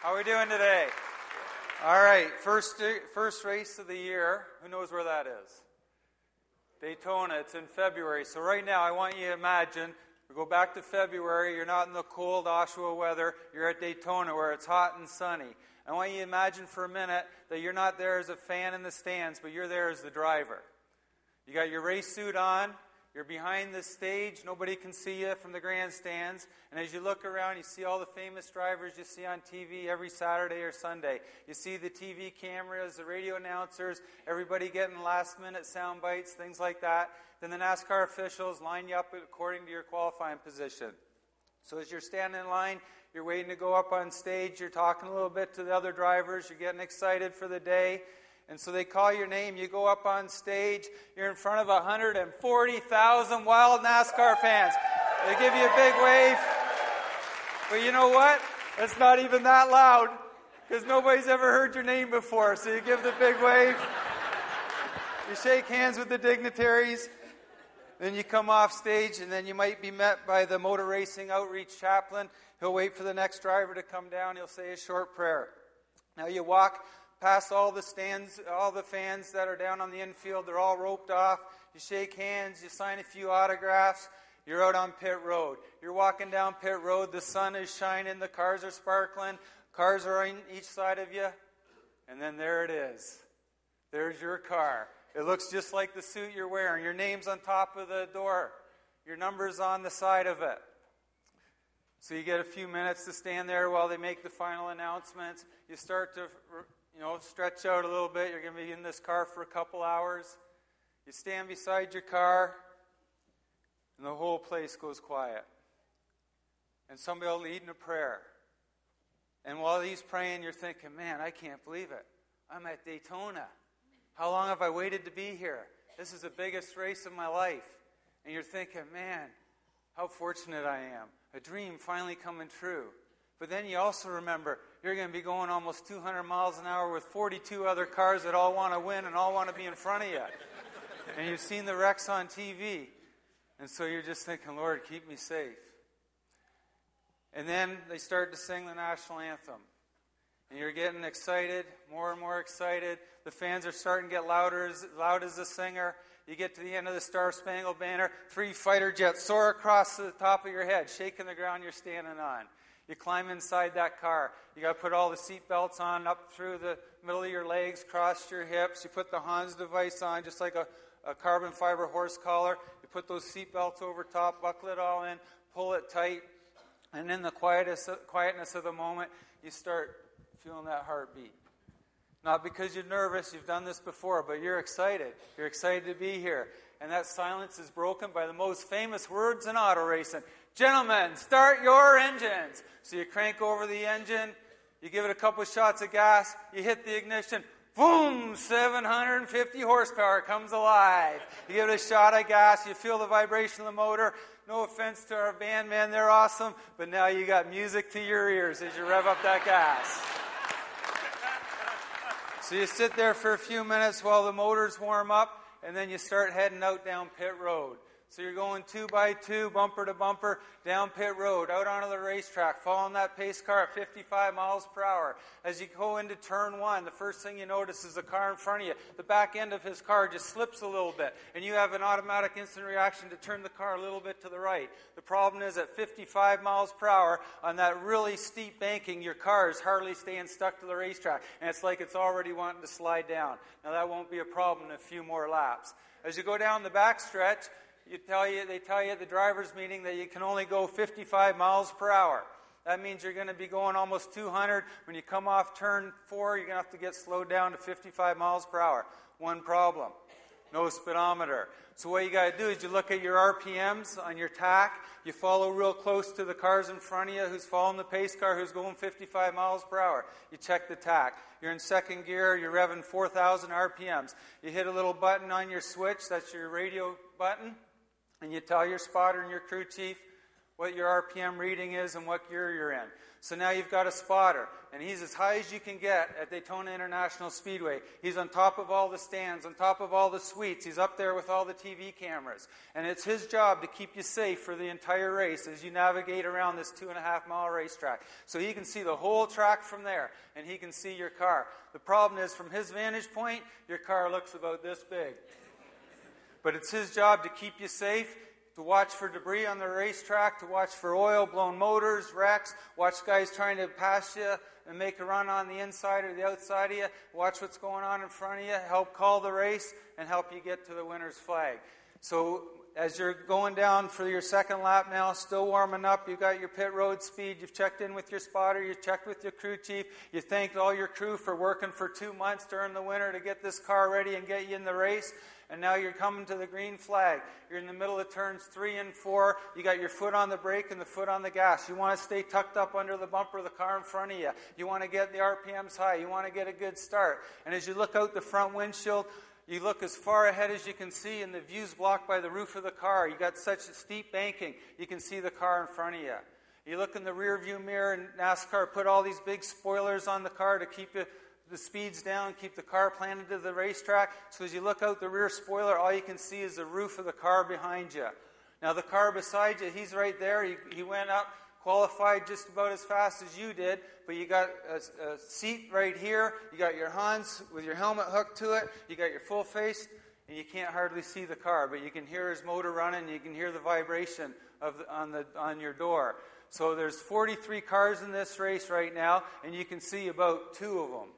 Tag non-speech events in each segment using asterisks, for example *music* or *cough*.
How are we doing today? All right, first, first race of the year. Who knows where that is? Daytona. It's in February. So, right now, I want you to imagine we go back to February. You're not in the cold Oshawa weather. You're at Daytona where it's hot and sunny. I want you to imagine for a minute that you're not there as a fan in the stands, but you're there as the driver. You got your race suit on. You're behind the stage. Nobody can see you from the grandstands. And as you look around, you see all the famous drivers you see on TV every Saturday or Sunday. You see the TV cameras, the radio announcers, everybody getting last minute sound bites, things like that. Then the NASCAR officials line you up according to your qualifying position. So as you're standing in line, you're waiting to go up on stage, you're talking a little bit to the other drivers, you're getting excited for the day. And so they call your name, you go up on stage, you're in front of 140,000 wild NASCAR fans. They give you a big wave. But you know what? It's not even that loud because nobody's ever heard your name before. So you give the big wave, you shake hands with the dignitaries, then you come off stage, and then you might be met by the motor racing outreach chaplain. He'll wait for the next driver to come down. He'll say a short prayer. Now you walk past all the stands, all the fans that are down on the infield. They're all roped off. You shake hands, you sign a few autographs. You're out on pit road. You're walking down pit road. The sun is shining. The cars are sparkling. Cars are on each side of you. And then there it is. There's your car. It looks just like the suit you're wearing. Your name's on top of the door, your number's on the side of it. So you get a few minutes to stand there while they make the final announcements. You start to, you know, stretch out a little bit. You're going to be in this car for a couple hours. You stand beside your car, and the whole place goes quiet. And somebody will lead in a prayer. And while he's praying, you're thinking, man, I can't believe it. I'm at Daytona. How long have I waited to be here? This is the biggest race of my life. And you're thinking, man, how fortunate I am. A dream finally coming true. But then you also remember you're going to be going almost 200 miles an hour with 42 other cars that all want to win and all want to be in front of you. and you've seen the wrecks on TV. And so you're just thinking, Lord, keep me safe. And then they start to sing the national anthem. And you're getting excited, more and more excited. The fans are starting to get louder, as loud as the singer. You get to the end of the Star Spangled Banner, three fighter jets soar across the top of your head, shaking the ground you're standing on. You climb inside that car. You got to put all the seat belts on up through the middle of your legs, cross your hips. You put the Hans device on, just like a, a carbon fiber horse collar. You put those seat belts over top, buckle it all in, pull it tight, and in the quietest, quietness of the moment, you start feeling that heartbeat. Not because you're nervous, you've done this before, but you're excited. You're excited to be here. And that silence is broken by the most famous words in auto racing Gentlemen, start your engines. So you crank over the engine, you give it a couple of shots of gas, you hit the ignition, boom, 750 horsepower comes alive. You give it a shot of gas, you feel the vibration of the motor. No offense to our band, man, they're awesome, but now you got music to your ears as you rev up that gas. So you sit there for a few minutes while the motors warm up, and then you start heading out down pit road. So you're going two by two, bumper to bumper, down pit road, out onto the racetrack, following that pace car at 55 miles per hour. As you go into turn one, the first thing you notice is the car in front of you. The back end of his car just slips a little bit, and you have an automatic instant reaction to turn the car a little bit to the right. The problem is at 55 miles per hour, on that really steep banking, your car is hardly staying stuck to the racetrack, and it's like it's already wanting to slide down. Now, that won't be a problem in a few more laps. As you go down the back stretch, you tell you, they tell you at the driver's meeting that you can only go 55 miles per hour. That means you're going to be going almost 200. When you come off turn four, you're going to have to get slowed down to 55 miles per hour. One problem no speedometer. So, what you got to do is you look at your RPMs on your tach. You follow real close to the cars in front of you who's following the pace car who's going 55 miles per hour. You check the tach. You're in second gear, you're revving 4,000 RPMs. You hit a little button on your switch, that's your radio button and you tell your spotter and your crew chief what your RPM reading is and what gear you're in. So now you've got a spotter, and he's as high as you can get at Daytona International Speedway. He's on top of all the stands, on top of all the suites. He's up there with all the TV cameras. And it's his job to keep you safe for the entire race as you navigate around this two and a half mile racetrack. So he can see the whole track from there, and he can see your car. The problem is, from his vantage point, your car looks about this big. But it's his job to keep you safe to watch for debris on the racetrack, to watch for oil, blown motors, wrecks, watch guys trying to pass you and make a run on the inside or the outside of you, watch what's going on in front of you, help call the race, and help you get to the winner's flag. So as you're going down for your second lap now, still warming up, you've got your pit road speed, you've checked in with your spotter, you've checked with your crew chief, you thanked all your crew for working for two months during the winter to get this car ready and get you in the race and now you're coming to the green flag. You're in the middle of turns three and four. You got your foot on the brake and the foot on the gas. You want to stay tucked up under the bumper of the car in front of you. You want to get the RPMs high. You want to get a good start. And as you look out the front windshield, you look as far ahead as you can see, and the view's blocked by the roof of the car. You got such steep banking, you can see the car in front of you. You look in the rear view mirror, and NASCAR put all these big spoilers on the car to keep you the speeds down, keep the car planted to the racetrack. So as you look out the rear spoiler, all you can see is the roof of the car behind you. Now, the car beside you, he's right there. He, he went up, qualified just about as fast as you did, but you got a, a seat right here. You got your Hans with your helmet hooked to it. You got your full face, and you can't hardly see the car, but you can hear his motor running. You can hear the vibration of the, on, the, on your door. So there's 43 cars in this race right now, and you can see about two of them.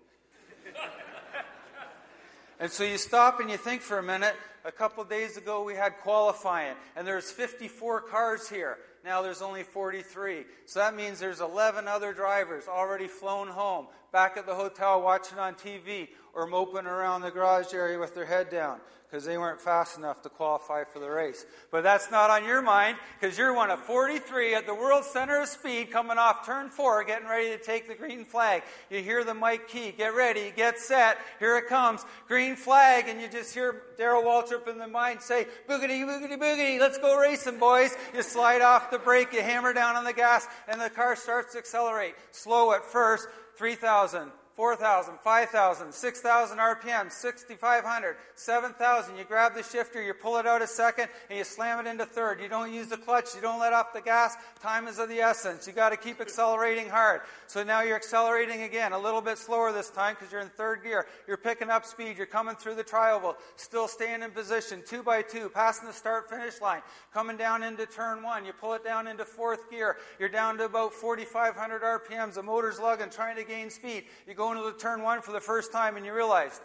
*laughs* and so you stop and you think for a minute. A couple days ago, we had qualifying, and there's 54 cars here. Now there's only 43. So that means there's 11 other drivers already flown home, back at the hotel watching on TV, or moping around the garage area with their head down because they weren't fast enough to qualify for the race. But that's not on your mind because you're one of 43 at the world center of speed coming off turn four, getting ready to take the green flag. You hear the mic key, get ready, get set, here it comes, green flag, and you just hear Darrell Waltrip in the mind say, boogity, boogity, boogity, let's go racing, boys. You slide off the brake, you hammer down on the gas, and the car starts to accelerate. Slow at first, 3,000, 4,000, 5,000, 6,000 RPM, 6,500, 7,000. You grab the shifter, you pull it out a second, and you slam it into third. You don't use the clutch, you don't let off the gas. Time is of the essence. You got to keep accelerating hard. So now you're accelerating again, a little bit slower this time because you're in third gear. You're picking up speed, you're coming through the trioval, still staying in position, two by two, passing the start finish line, coming down into turn one. You pull it down into fourth gear. You're down to about 4,500 RPMs. The motor's lugging, trying to gain speed. You go into the turn one for the first time and you realize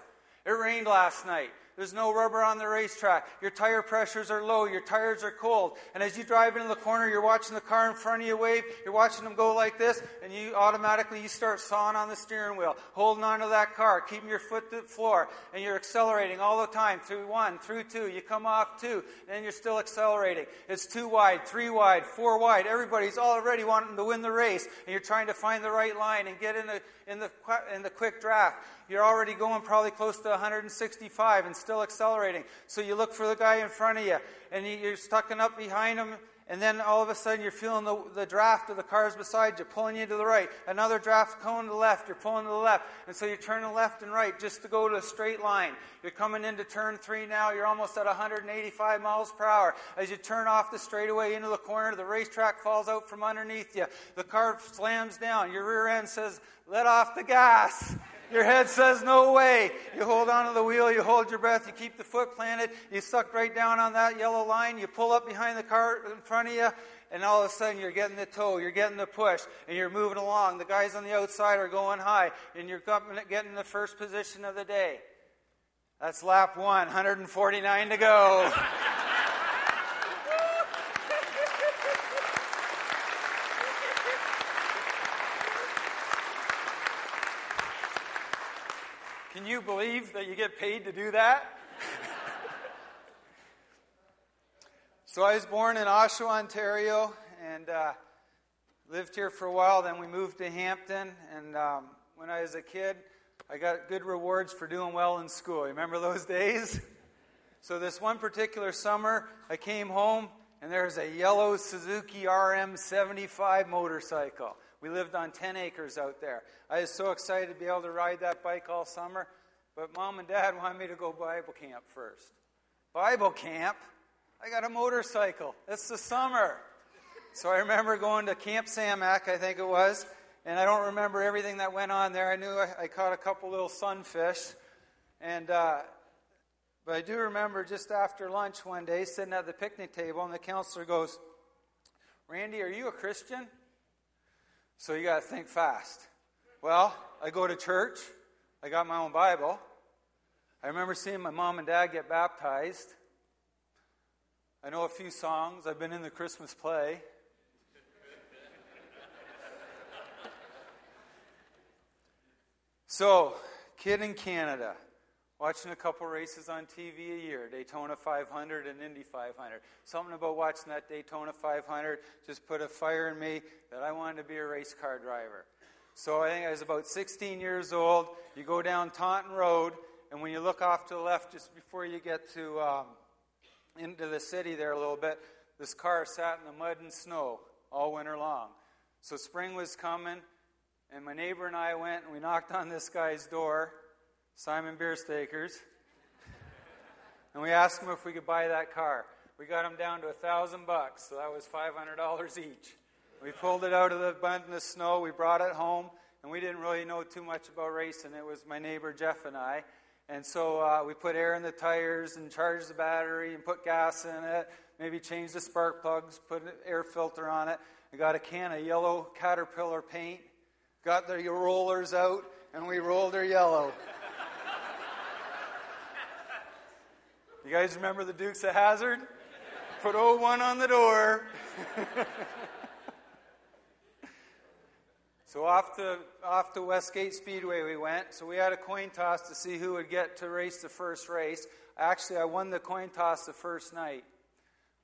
it rained last night. There's no rubber on the racetrack. Your tire pressures are low. Your tires are cold. And as you drive into the corner, you're watching the car in front of you wave. You're watching them go like this, and you automatically you start sawing on the steering wheel, holding onto that car, keeping your foot to the floor, and you're accelerating all the time through one, through two. You come off two, and you're still accelerating. It's two wide, three wide, four wide. Everybody's already wanting to win the race, and you're trying to find the right line and get in the in the in the quick draft you're already going probably close to 165 and still accelerating. So you look for the guy in front of you, and you're stucking up behind him, and then all of a sudden you're feeling the, the draft of the cars beside you pulling you to the right. Another draft coming to the left, you're pulling to the left. And so you're turning left and right just to go to a straight line. You're coming into turn three now, you're almost at 185 miles per hour. As you turn off the straightaway into the corner, the racetrack falls out from underneath you. The car slams down. Your rear end says, let off the gas. Your head says, No way. You hold onto the wheel, you hold your breath, you keep the foot planted, you suck right down on that yellow line, you pull up behind the car in front of you, and all of a sudden you're getting the toe, you're getting the push, and you're moving along. The guys on the outside are going high, and you're getting the first position of the day. That's lap one, 149 to go. *laughs* You believe that you get paid to do that? so I was born in Oshawa, Ontario, and uh, lived here for a while. Then we moved to Hampton, and um, when I was a kid, I got good rewards for doing well in school. Remember those *laughs* days? So this one particular summer, I came home and there's a yellow Suzuki RM75 motorcycle. We lived on 10 acres out there. I was so excited to be able to ride that bike all summer, but mom and dad *laughs* wanted me to go Bible camp first. Bible camp? I got a motorcycle. It's the summer. So I remember going to Camp Samak, I think it was, and I don't remember everything that went on there. I knew I, I caught a couple little sunfish, and uh, but I do remember just after lunch one day sitting at the picnic table, and the counselor goes, Randy, are you a Christian? So you got to think fast. Well, I go to church, I got my own Bible. I remember seeing my mom and dad get baptized. I know a few songs, I've been in the Christmas play. so, kid in Canada Watching a couple races on TV a year, Daytona 500 and Indy 500. Something about watching that Daytona 500 just put a fire in me that I wanted to be a race car driver. So I think I was about 16 years old. You go down Taunton Road, and when you look off to the left, just before you get to um, into the city there a little bit, this car sat in the mud and snow all winter long. So spring was coming, and my neighbor and I went and we knocked on this guy's door Simon Bierstakers. and we asked him if we could buy that car. We got him down to a thousand bucks, so that was five hundred dollars each. We pulled it out of the bund in the snow. We brought it home, and we didn't really know too much about racing. It was my neighbor Jeff and I, and so uh, we put air in the tires and charged the battery and put gas in it. Maybe changed the spark plugs, put an air filter on it. We got a can of yellow Caterpillar paint, got the rollers out, and we rolled her yellow. You guys remember the Dukes of Hazzard? Put 01 on the door. *laughs* so off to off to Westgate Speedway we went. So we had a coin toss to see who would get to race the first race. Actually, I won the coin toss the first night,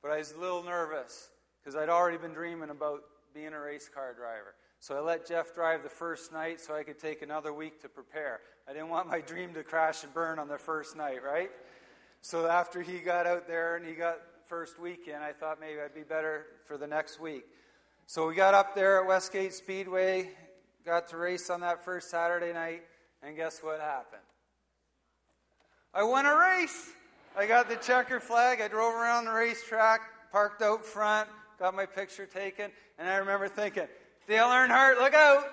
but I was a little nervous because I'd already been dreaming about being a race car driver. So I let Jeff drive the first night so I could take another week to prepare. I didn't want my dream to crash and burn on the first night, right? So after he got out there and he got first weekend, I thought maybe I'd be better for the next week. So we got up there at Westgate Speedway, got to race on that first Saturday night, and guess what happened? I won a race. I got the checker flag. I drove around the racetrack, parked out front, got my picture taken, and I remember thinking, Dale Earnhardt, look out!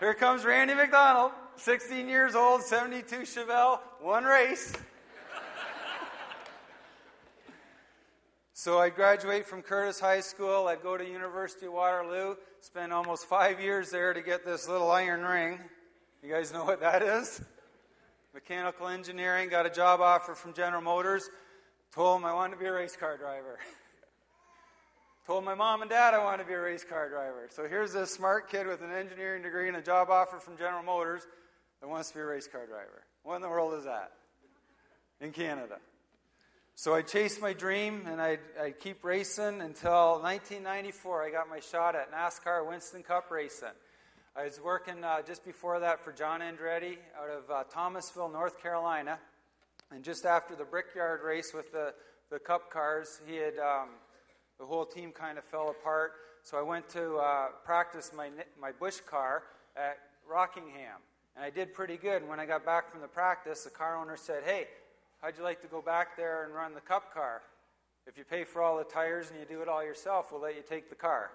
Here comes Randy MacDonald, 16 years old, 72 Chevelle, one race. So I'd graduate from Courtice High School. I'd go to University of Waterloo, spend almost five years there to get this little iron ring. You guys know what that is? Mechanical engineering. Got a job offer from General Motors. Told them I wanted to be a race car driver. *laughs* Told my mom and dad I wanted to be a race car driver. So here's this smart kid with an engineering degree and a job offer from General Motors that wants to be a race car driver. What in the world is that? In Canada. So I chased my dream and I'd, I'd, keep racing until 1994. I got my shot at NASCAR Winston Cup racing. I was working uh, just before that for John Andretti out of uh, Thomasville, North Carolina. And just after the Brickyard race with the, the Cup cars, he had um, the whole team kind of fell apart. So I went to uh, practice my, my Busch car at Rockingham. And I did pretty good. And when I got back from the practice, the car owner said, Hey, How'd you like to go back there and run the cup car? If you pay for all the tires and you do it all yourself, we'll let you take the car.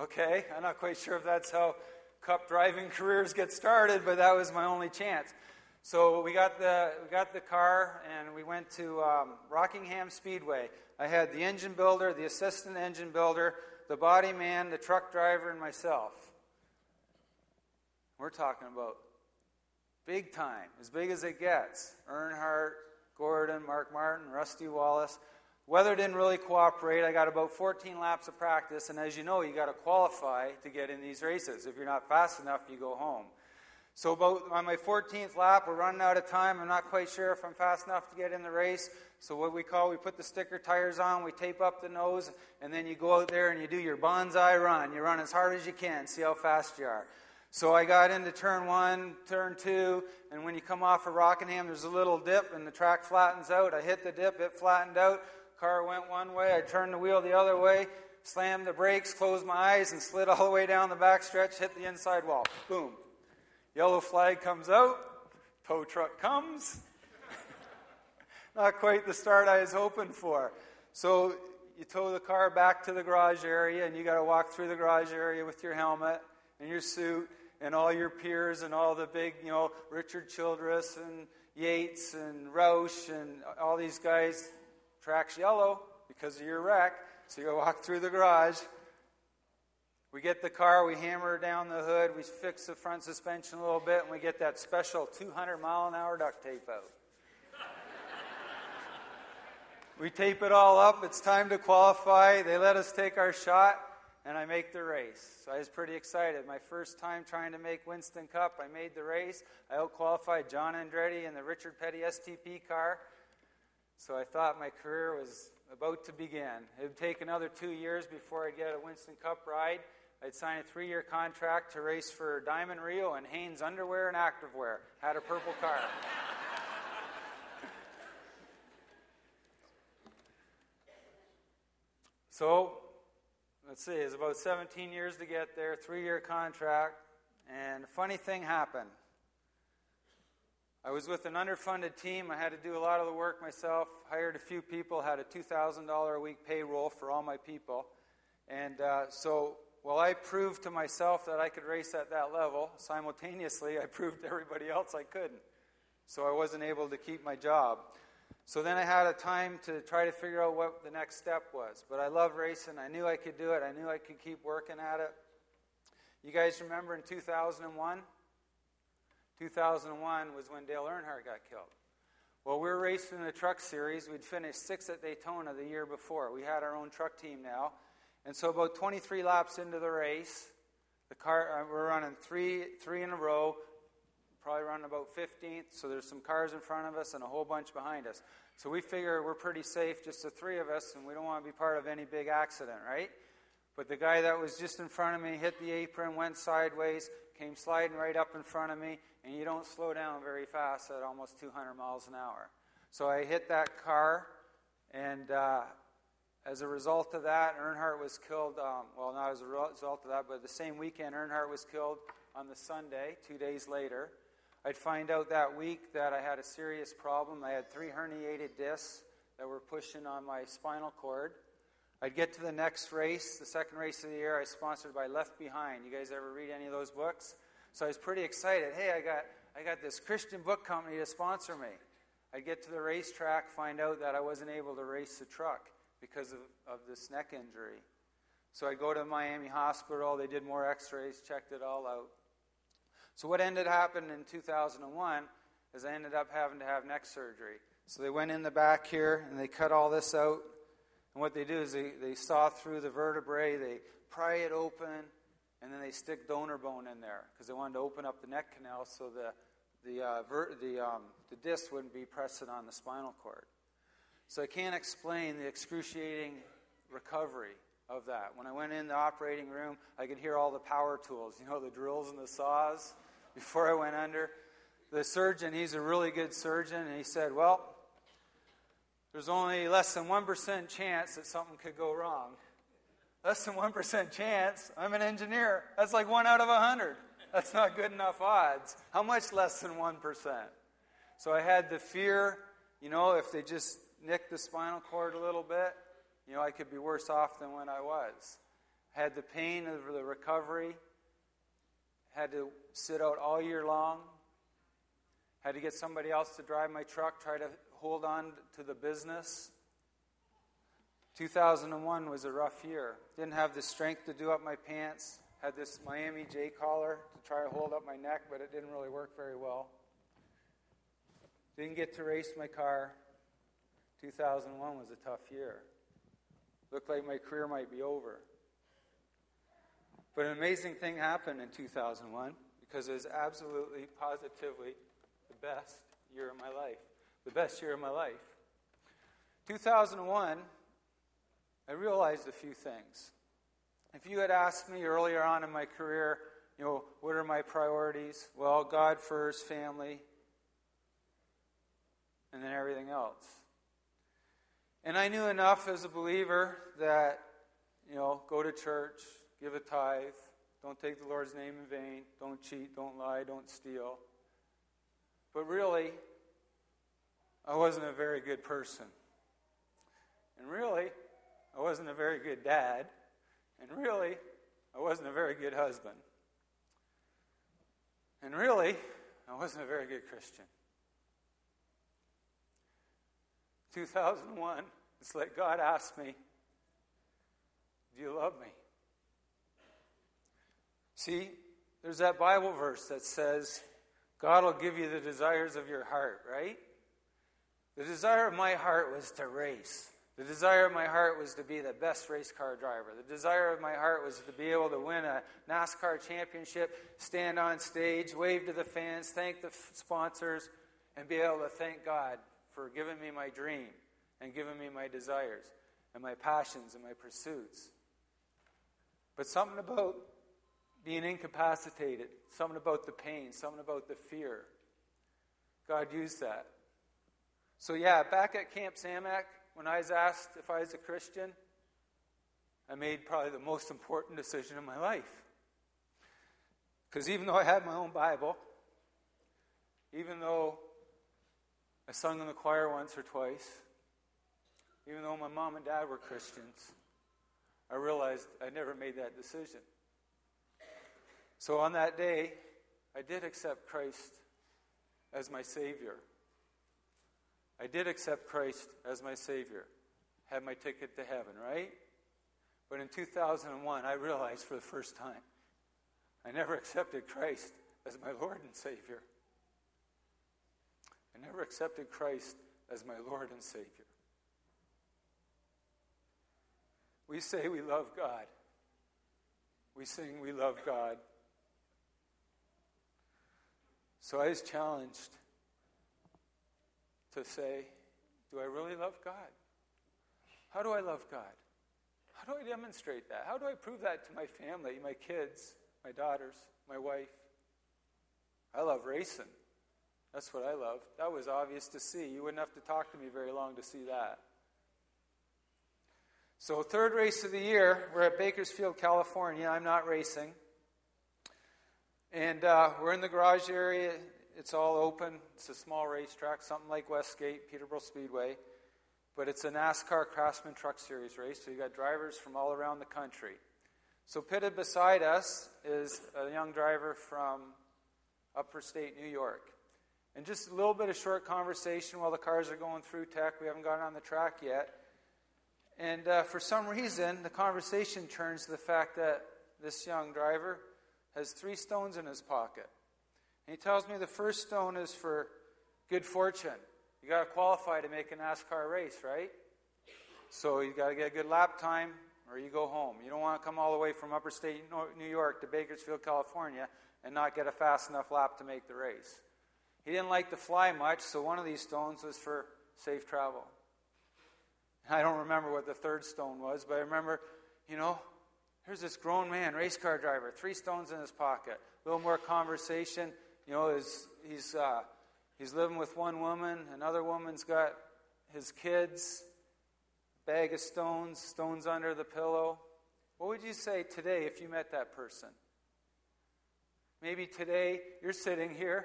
Okay, I'm not quite sure if that's how cup driving *laughs* careers get started, but that was my only chance. So we got the we got the car and we went to um, Rockingham Speedway. I had the engine builder, the assistant engine builder, the body man, the truck driver, and myself. We're talking about Big time, as big as it gets. Earnhardt, Gordon, Mark Martin, Rusty Wallace. Weather didn't really cooperate. I got about 14 laps of practice, and as you know, you got to qualify to get in these races. If you're not fast enough, you go home. So about on my 14th lap, we're running out of time. I'm not quite sure if I'm fast enough to get in the race. So what we call, we put the sticker tires on, we tape up the nose, and then you go out there and you do your banzai run. You run as hard as you can, see how fast you are. So I got into turn one, turn two, and when you come off of Rockingham, there's a little dip, and the track flattens out. I hit the dip, it flattened out. Car went one way. I turned the wheel the other way. slammed the brakes, closed my eyes, and slid all the way down the back stretch, hit the inside wall. Boom. Yellow flag comes out, tow truck comes. *laughs* Not quite the start I was hoping for. So you tow the car back to the garage area, and you got to walk through the garage area with your helmet and your suit and all your peers and all the big, you know, Richard Childress and Yates and Roush and all these guys. Tracks yellow because of your wreck. So you walk through the garage. We get the car, we hammer down the hood, we fix the front suspension a little bit, and we get that special 200 mile an hour duct tape out. *laughs* we tape it all up. It's time to qualify. They let us take our shot and I make the race. So I was pretty excited. My first time trying to make Winston Cup, I made the race. I outqualified John Andretti in the Richard Petty STP car. So I thought my career was about to begin. It would take another two years before I'd get a Winston Cup ride. I'd sign a three year contract to race for Diamond Rio and Hanes Underwear and Activewear. Had a purple car. *laughs* so let's see, it's about 17 years to get there, three year contract, and a funny thing happened. I was with an underfunded team. I had to do a lot of the work myself, hired a few people, had a $2,000 a week payroll for all my people. And uh, so while I proved to myself that I could race at that level, simultaneously I *laughs* proved to everybody else I couldn't. So I wasn't able to keep my job. So then I had a time to try to figure out what the next step was. But I love racing. I knew I could do it. I knew I could keep working at it. You guys remember in 2001? 2001 was when Dale Earnhardt got killed. Well, we were racing in the truck series. We'd finished sixth at Daytona the year before. We had our own truck team now. And so, about 23 laps into the race, the car, uh, we're running three, three in a row probably running about 15th, so there's some cars in front of us and a whole bunch behind us. So we figure we're pretty safe, just the three of us, and we don't want to be part of any big accident, right? But the guy that was just in front of me hit the apron, went sideways, came sliding right up in front of me, and you don't slow down very fast at almost 200 miles an hour. So I hit that car, and uh, as a result of that, Earnhardt was killed. Um, well, not as a result of that, but the same weekend, Earnhardt was killed on the Sunday, two days later. I'd find out that week that I had a serious problem. I had three herniated discs that were pushing on my spinal cord. I'd get to the next race, the second race of the year. I was sponsored by Left Behind. You guys ever read any of those books? So I was pretty excited. Hey, I got I got this Christian book company to sponsor me. I'd get to the racetrack, find out that I wasn't able to race the truck because of, of this neck injury. So I'd go to Miami Hospital. They did more X-rays, checked it all out. So what ended up happening in 2001 is I ended up having to have neck surgery. So they went in the back here and they cut all this out. And what they do is they, they saw through the vertebrae, they pry it open, and then they stick donor bone in there because they wanted to open up the neck canal so the, the, uh, ver- the, um, the disc wouldn't be pressing on the spinal cord. So I can't explain the excruciating recovery of that. When I went in the operating room, I could hear all the power tools, *laughs* you know, the drills and the saws before I went under. The surgeon, he's a really good surgeon, and he said, Well, there's only less than 1% chance that something could go wrong. Less than 1% chance? I'm an engineer. That's like 1 out of 100. That's not good enough odds. How much less than 1%? So I had the fear, you know, if they just nick the spinal cord a little bit, you know, I could be worse off than when I was. I had the pain of the recovery had to sit out all year long, had to get somebody else to drive my truck, try to hold on to the business. 2001 was a rough year. Didn't have the strength to do up my pants. Had this Miami J collar to try to hold up my neck, but it didn't really work very well. Didn't get to race my car. 2001 was a tough year. Looked like my career might be over. But an amazing thing happened in 2001 because it was absolutely, positively the best year of my life. The best year of my life. 2001, I realized a few things. If you had asked me earlier on in my career, you know, what are my priorities? Well, God first, family, and then everything else. And I knew enough as a believer that you know, go to church, give a tithe, don't take the Lord's name in vain, don't cheat, don't lie, don't steal. But really, I wasn't a very good person. And really, I wasn't a very good dad. And really, I wasn't a very good husband. And really, I wasn't a very good Christian. 2001, it's like God asked me, Do you love me? See, there's that Bible verse that says, God will give you the desires of your heart, right? The desire of my heart was to race. The desire of my heart was to be the best race car driver. The desire of my heart was to be able to win a NASCAR championship, stand on stage, wave to the fans, thank the sponsors, and be able to thank God for giving me my dream and giving me my desires and my passions and my pursuits. But something about being incapacitated, something about the pain, something about the fear, God used that. So, yeah, back at Camp Samak, when I was asked if I was a Christian, I made probably the most important decision in my life. Because even though I had my own Bible, even though I sung in the choir once or twice, even though my mom and dad were Christians, I realized I never made that decision. So on that day, I did accept Christ as my Savior. I did accept Christ as my Savior, had my ticket to heaven, right? But in 2001, I realized for the first time I never accepted Christ as my Lord and Savior. I never accepted Christ as my Lord and Savior. We say we love God. We sing we love God. So I was challenged to say, Do I really love God? How do I love God? How do I demonstrate that? How do I prove that to my family, my kids, my daughters, my wife? I love racing. That's what I love. That was obvious to see. You wouldn't have to talk to me very long to see that. So, third race of the year, we're at Bakersfield, California. I'm not racing. And uh, we're in the garage area it's all open. It's a small racetrack, something like Westgate, Peterborough Speedway. But it's a NASCAR Craftsman Truck Series race, so you got drivers from all around the country. So pitted beside us is a young driver from upper state New York. And just a little bit of short conversation while the cars are going through tech. We haven't gotten on the track yet. And uh, for some reason, the conversation turns to the fact that this young driver has three stones in his pocket. And he tells me the first stone is for good fortune. You got to qualify to make a NASCAR race, right? So you got to get a good lap time or you go home. You don't want to come all the way from upper state New York to Bakersfield, California and not get a fast enough lap to make the race. He didn't like to fly much, so one of these stones was for safe travel. I don't remember what the third stone was, but I remember, you know, here's this grown man, race car driver, three stones in his pocket. A little more conversation. You know, he's, he's, uh, he's living with one woman, another woman's got his kids, bag of stones, stones under the pillow. What would you say today if you met that person? Maybe today you're sitting here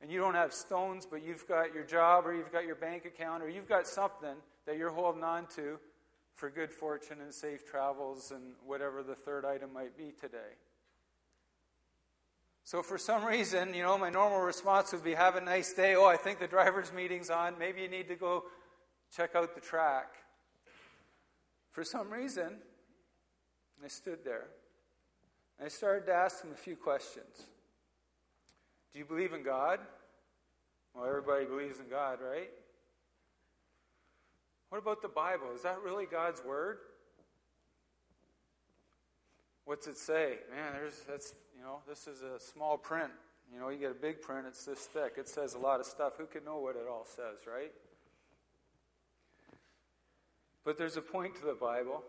and you don't have stones, but you've got your job or you've got your bank account or you've got something that you're holding on to for good fortune and safe travels and whatever the third item might be today. So, for some reason, you know, my normal response would be, Have a nice day. Oh, I think the driver's meeting's on. Maybe you need to go check out the track. For some reason, I stood there. I started to ask him a few questions. Do you believe in God? Well, everybody believes in God, right? What about the Bible? Is that really God's Word? What's it say? Man, there's that's you know, this is a small print. You know, you get a big print, it's this thick. It says a lot of stuff. Who can know what it all says, right? But there's a point to the Bible.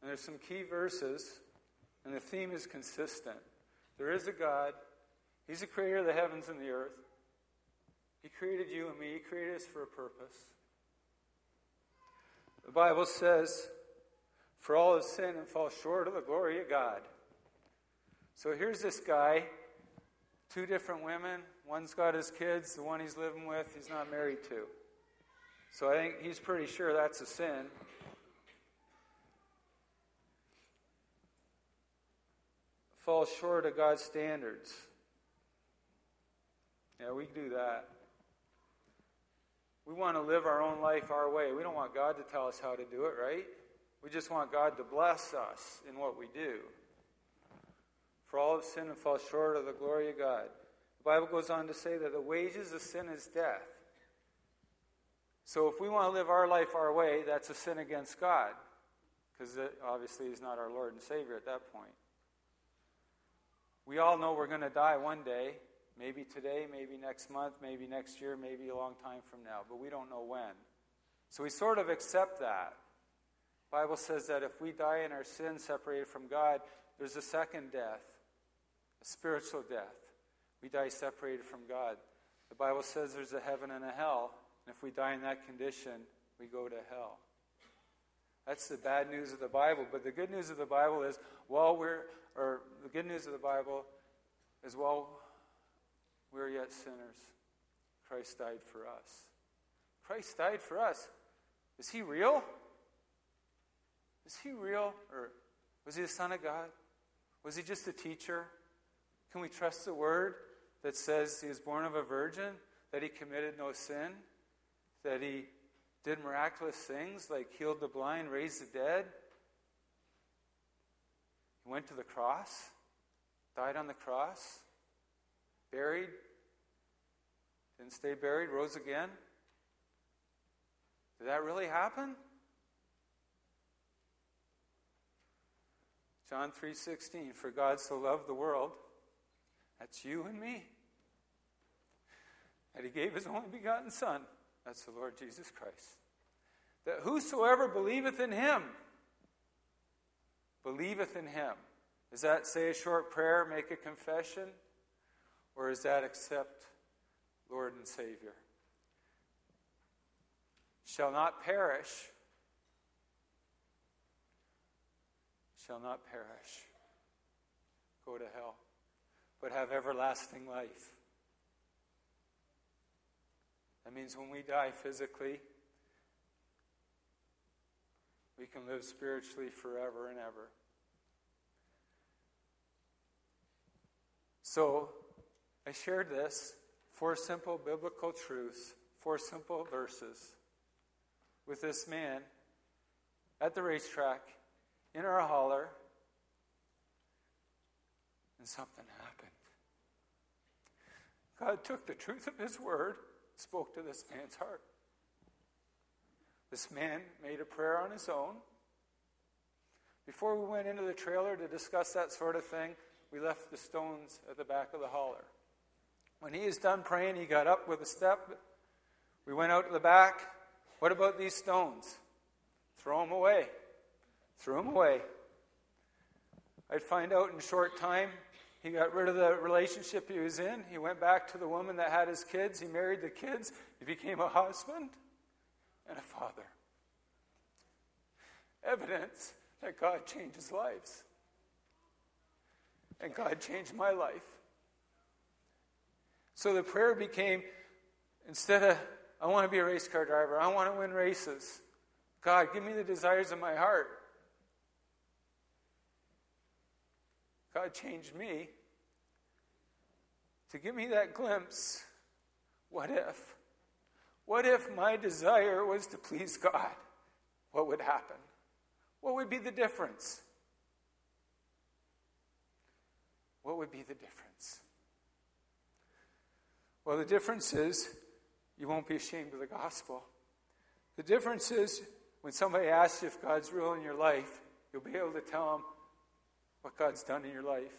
And there's some key verses, and the theme is consistent. There is a God. He's the creator of the heavens and the earth. He created you and me. He created us for a purpose. The Bible says For all have sinned and fall short of the glory of God. So here's this guy, two different women. One's got his kids, the one he's living with, he's not married to. So I think he's pretty sure that's a sin. Falls short of God's standards. Yeah, we do that. We want to live our own life our way. We don't want God to tell us how to do it, right? We just want God to bless us in what we do. For all have sin and fall short of the glory of God. The Bible goes on to say that the wages of sin is death. So if we want to live our life our way, that's a sin against God. Because obviously He's not our Lord and Savior at that point. We all know we're going to die one day. Maybe today, maybe next month, maybe next year, maybe a long time from now, but we don't know when. So we sort of accept that. The Bible says that if we die in our sin separated from God, there's a second death, a spiritual death. We die separated from God. The Bible says there's a heaven and a hell, and if we die in that condition, we go to hell. That's the bad news of the Bible. But the good news of the Bible is, while we're, or the good news of the Bible is, while we're yet sinners, Christ died for us. Christ died for us. Is he real? Is he real? Or was he the Son of God? Was he just a teacher? Can we trust the word that says he was born of a virgin, that he committed no sin, that he did miraculous things like healed the blind, raised the dead? He went to the cross, died on the cross, buried, didn't stay buried, rose again. Did that really happen? John 3:16 For God so loved the world that's you and me that he gave his only begotten son that's the Lord Jesus Christ that whosoever believeth in him believeth in him does that say a short prayer make a confession or is that accept Lord and Savior shall not perish shall not perish, go to hell, but have everlasting life. That means when we die physically, we can live spiritually forever and ever. So, I shared this four simple biblical truths, four simple verses with this man at the racetrack in our hauler, and something happened. God took the truth of His word, spoke to this man's heart. This man made a prayer on his own. Before we went into the trailer to discuss that sort of thing, we left the stones at the back of the hauler. When he was done praying, he got up with a step. We went out to the back. What about these stones? Throw them away threw them away. I'd find out in a short time he got rid of the relationship he was in. He went back to the woman that had his kids. He married the kids. He became a husband and a father. Evidence that God changes lives. And God changed my life. So the prayer became instead of, I want to be a race car driver, I want to win races. God, give me the desires of my heart. God changed me to give me that glimpse. What if? What if my desire was to please God? What would happen? What would be the difference? What would be the difference? Well, the difference is you won't be ashamed of the gospel. The difference is when somebody asks you if God's real in your life, you'll be able to tell them, what God's done in your life.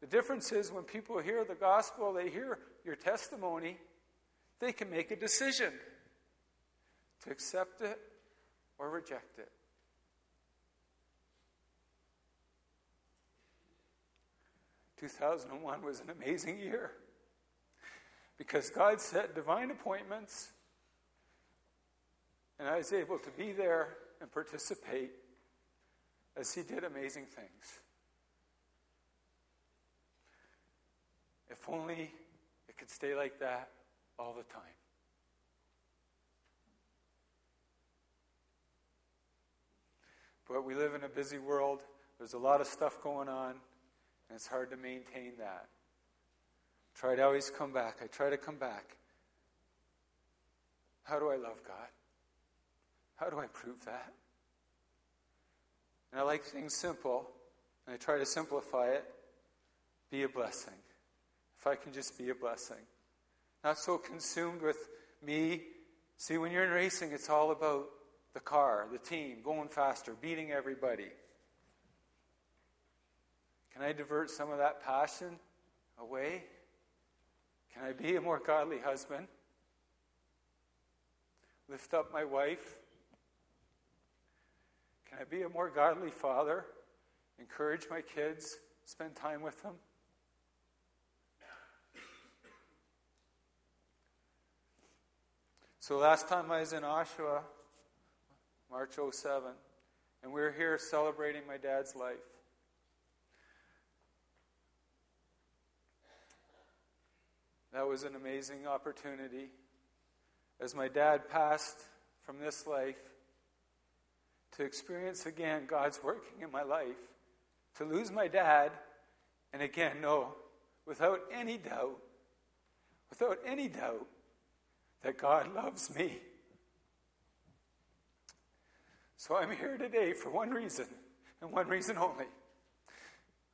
The difference is when people hear the gospel, they hear your testimony, they can make a decision to accept it or reject it. Two thousand and one was an amazing year because God set divine appointments, and I was able to be there and participate as He did amazing things. If only it could stay like that all the time. But we live in a busy world. There's a lot of stuff going on, and it's hard to maintain that. Try to always come back. I try to come back. How do I love God? How do I prove that? And I like things simple, and I try to simplify it. Be a blessing. If I can just be a blessing. Not so consumed with me. See, when you're in racing, it's all about the car, the team, going faster, beating everybody. Can I divert some of that passion away? Can I be a more godly husband? Lift up my wife? Can I be a more godly father? Encourage my kids? Spend time with them? So last time I was in Oshawa, March 07, and we were here celebrating my dad's life. That was an amazing opportunity. As my dad passed from this life, to experience again God's working in my life, to lose my dad, and again, know without any doubt, without any doubt, that God loves me. So I'm here today for one reason, and one reason only.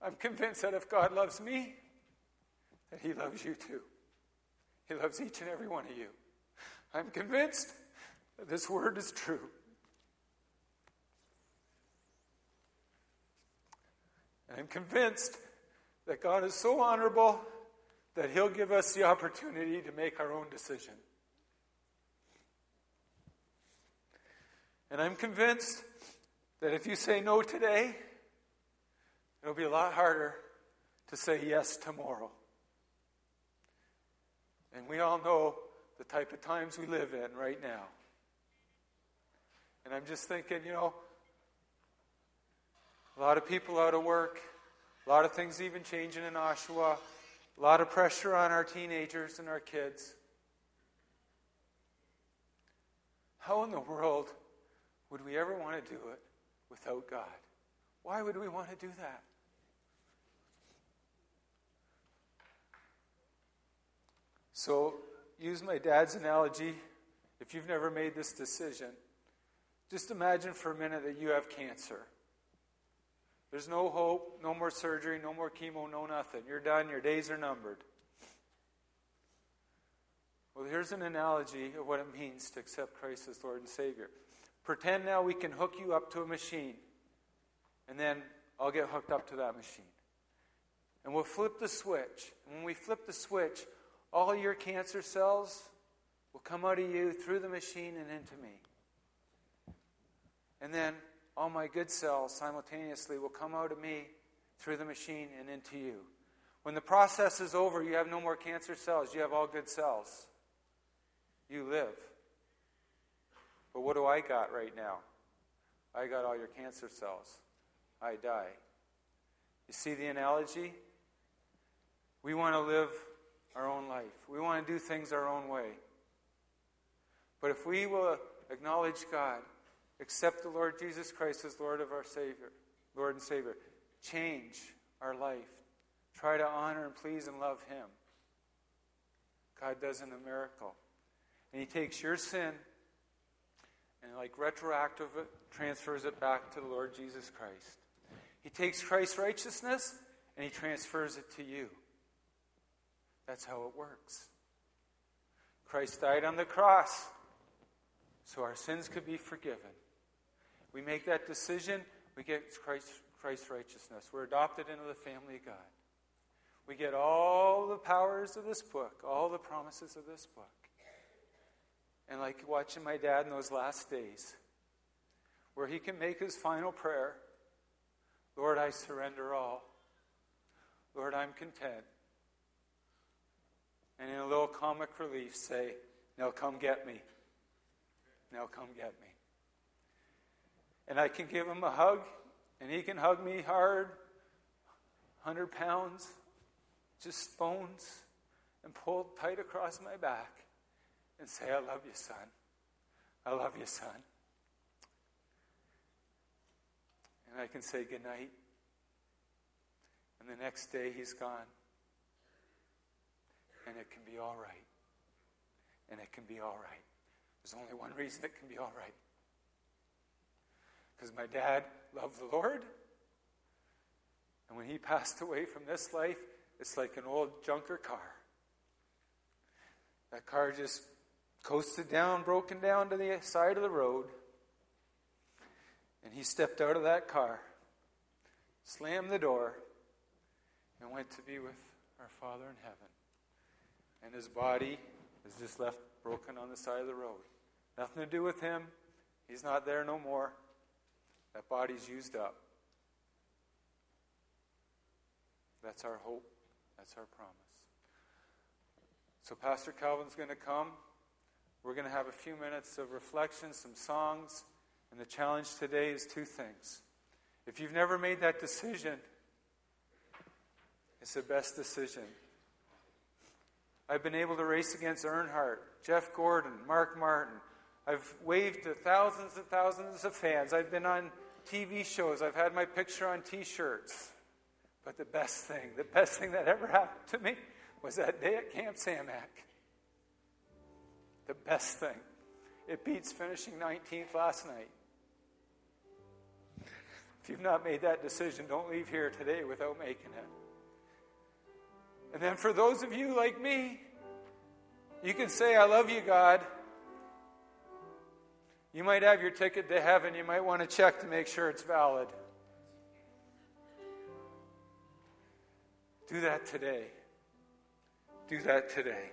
I'm convinced that if God loves me, that He loves you too. He loves each and every one of you. I'm convinced that this word is true. And I'm convinced that God is so honorable that He'll give us the opportunity to make our own decision. And I'm convinced that if you say no today, it'll be a lot harder to say yes tomorrow. And we all know the type of times we live in right now. And I'm just thinking, you know, a lot of people out of work, a lot of things even changing in Oshawa, a lot of pressure on our teenagers and our kids. How in the world would we ever want to do it without God? Why would we want to do that? So, use my dad's analogy. If you've never made this decision, just imagine for a minute that you have cancer. There's no hope, no more surgery, no more chemo, no nothing. You're done, your days are numbered. Well, here's an analogy of what it means to accept Christ as Lord and Savior. Pretend now we can hook you up to a machine, and then I'll get hooked up to that machine. And we'll flip the switch. And when we flip the switch, all your cancer cells will come out of you through the machine and into me. And then all my good cells simultaneously will come out of me through the machine and into you. When the process is over, you have no more cancer cells, you have all good cells. You live. But what do I got right now? I got all your cancer cells. I die. You see the analogy? We want to live our own life. We want to do things our own way. But if we will acknowledge God, accept the Lord Jesus Christ as Lord of our Savior, Lord and Savior, change our life, try to honor and please and love Him, God does in a miracle. And He takes your sin and, like retroactive, transfers it back to the Lord Jesus Christ. He takes Christ's righteousness and He transfers it to you. That's how it works. Christ died on the cross so our sins could be forgiven. We make that decision, we get Christ, Christ's righteousness. We're adopted into the family of God. We get all the powers of this book, all the promises of this book. And like watching my dad in those last days, where he can make his final prayer Lord, I surrender all. Lord, I'm content and in a little comic relief say, Now come get me. Now come get me. And I can give him a hug And he can hug me hard, 100 pounds, just bones, and pull tight across my back and say, I love you, son. I love you, son. And I can say goodnight. And the next day he's gone. And it can be all right. And it can be all right. There's only one reason it can be all right. Because my dad loved the Lord. And when he passed away from this life, it's like an old junker car. That car just coasted down, broken down to the side of the road. And he stepped out of that car, slammed the door, and went to be with our Father in heaven. And his body is just left broken on the side of the road. Nothing to do with him. He's not there no more. That body's used up. That's our hope. That's our promise. So, Pastor Calvin's going to come. We're going to have a few minutes of reflection, some songs, and the challenge today is two things. If you've never made that decision, it's the best decision. I've been able to race against Earnhardt, Jeff Gordon, Mark Martin. I've waved to thousands and thousands of fans. I've been on TV shows. I've had my picture on t shirts. But the best thing, the best thing that ever happened to me was that day at Camp Samac. The best thing. It beats finishing 19th last night. If you've not made that decision, don't leave here today without making it. And then for those of you like me, you can say, I love you, God. You might have your ticket to heaven. You might want to check to make sure it's valid. Do that today. Do that today.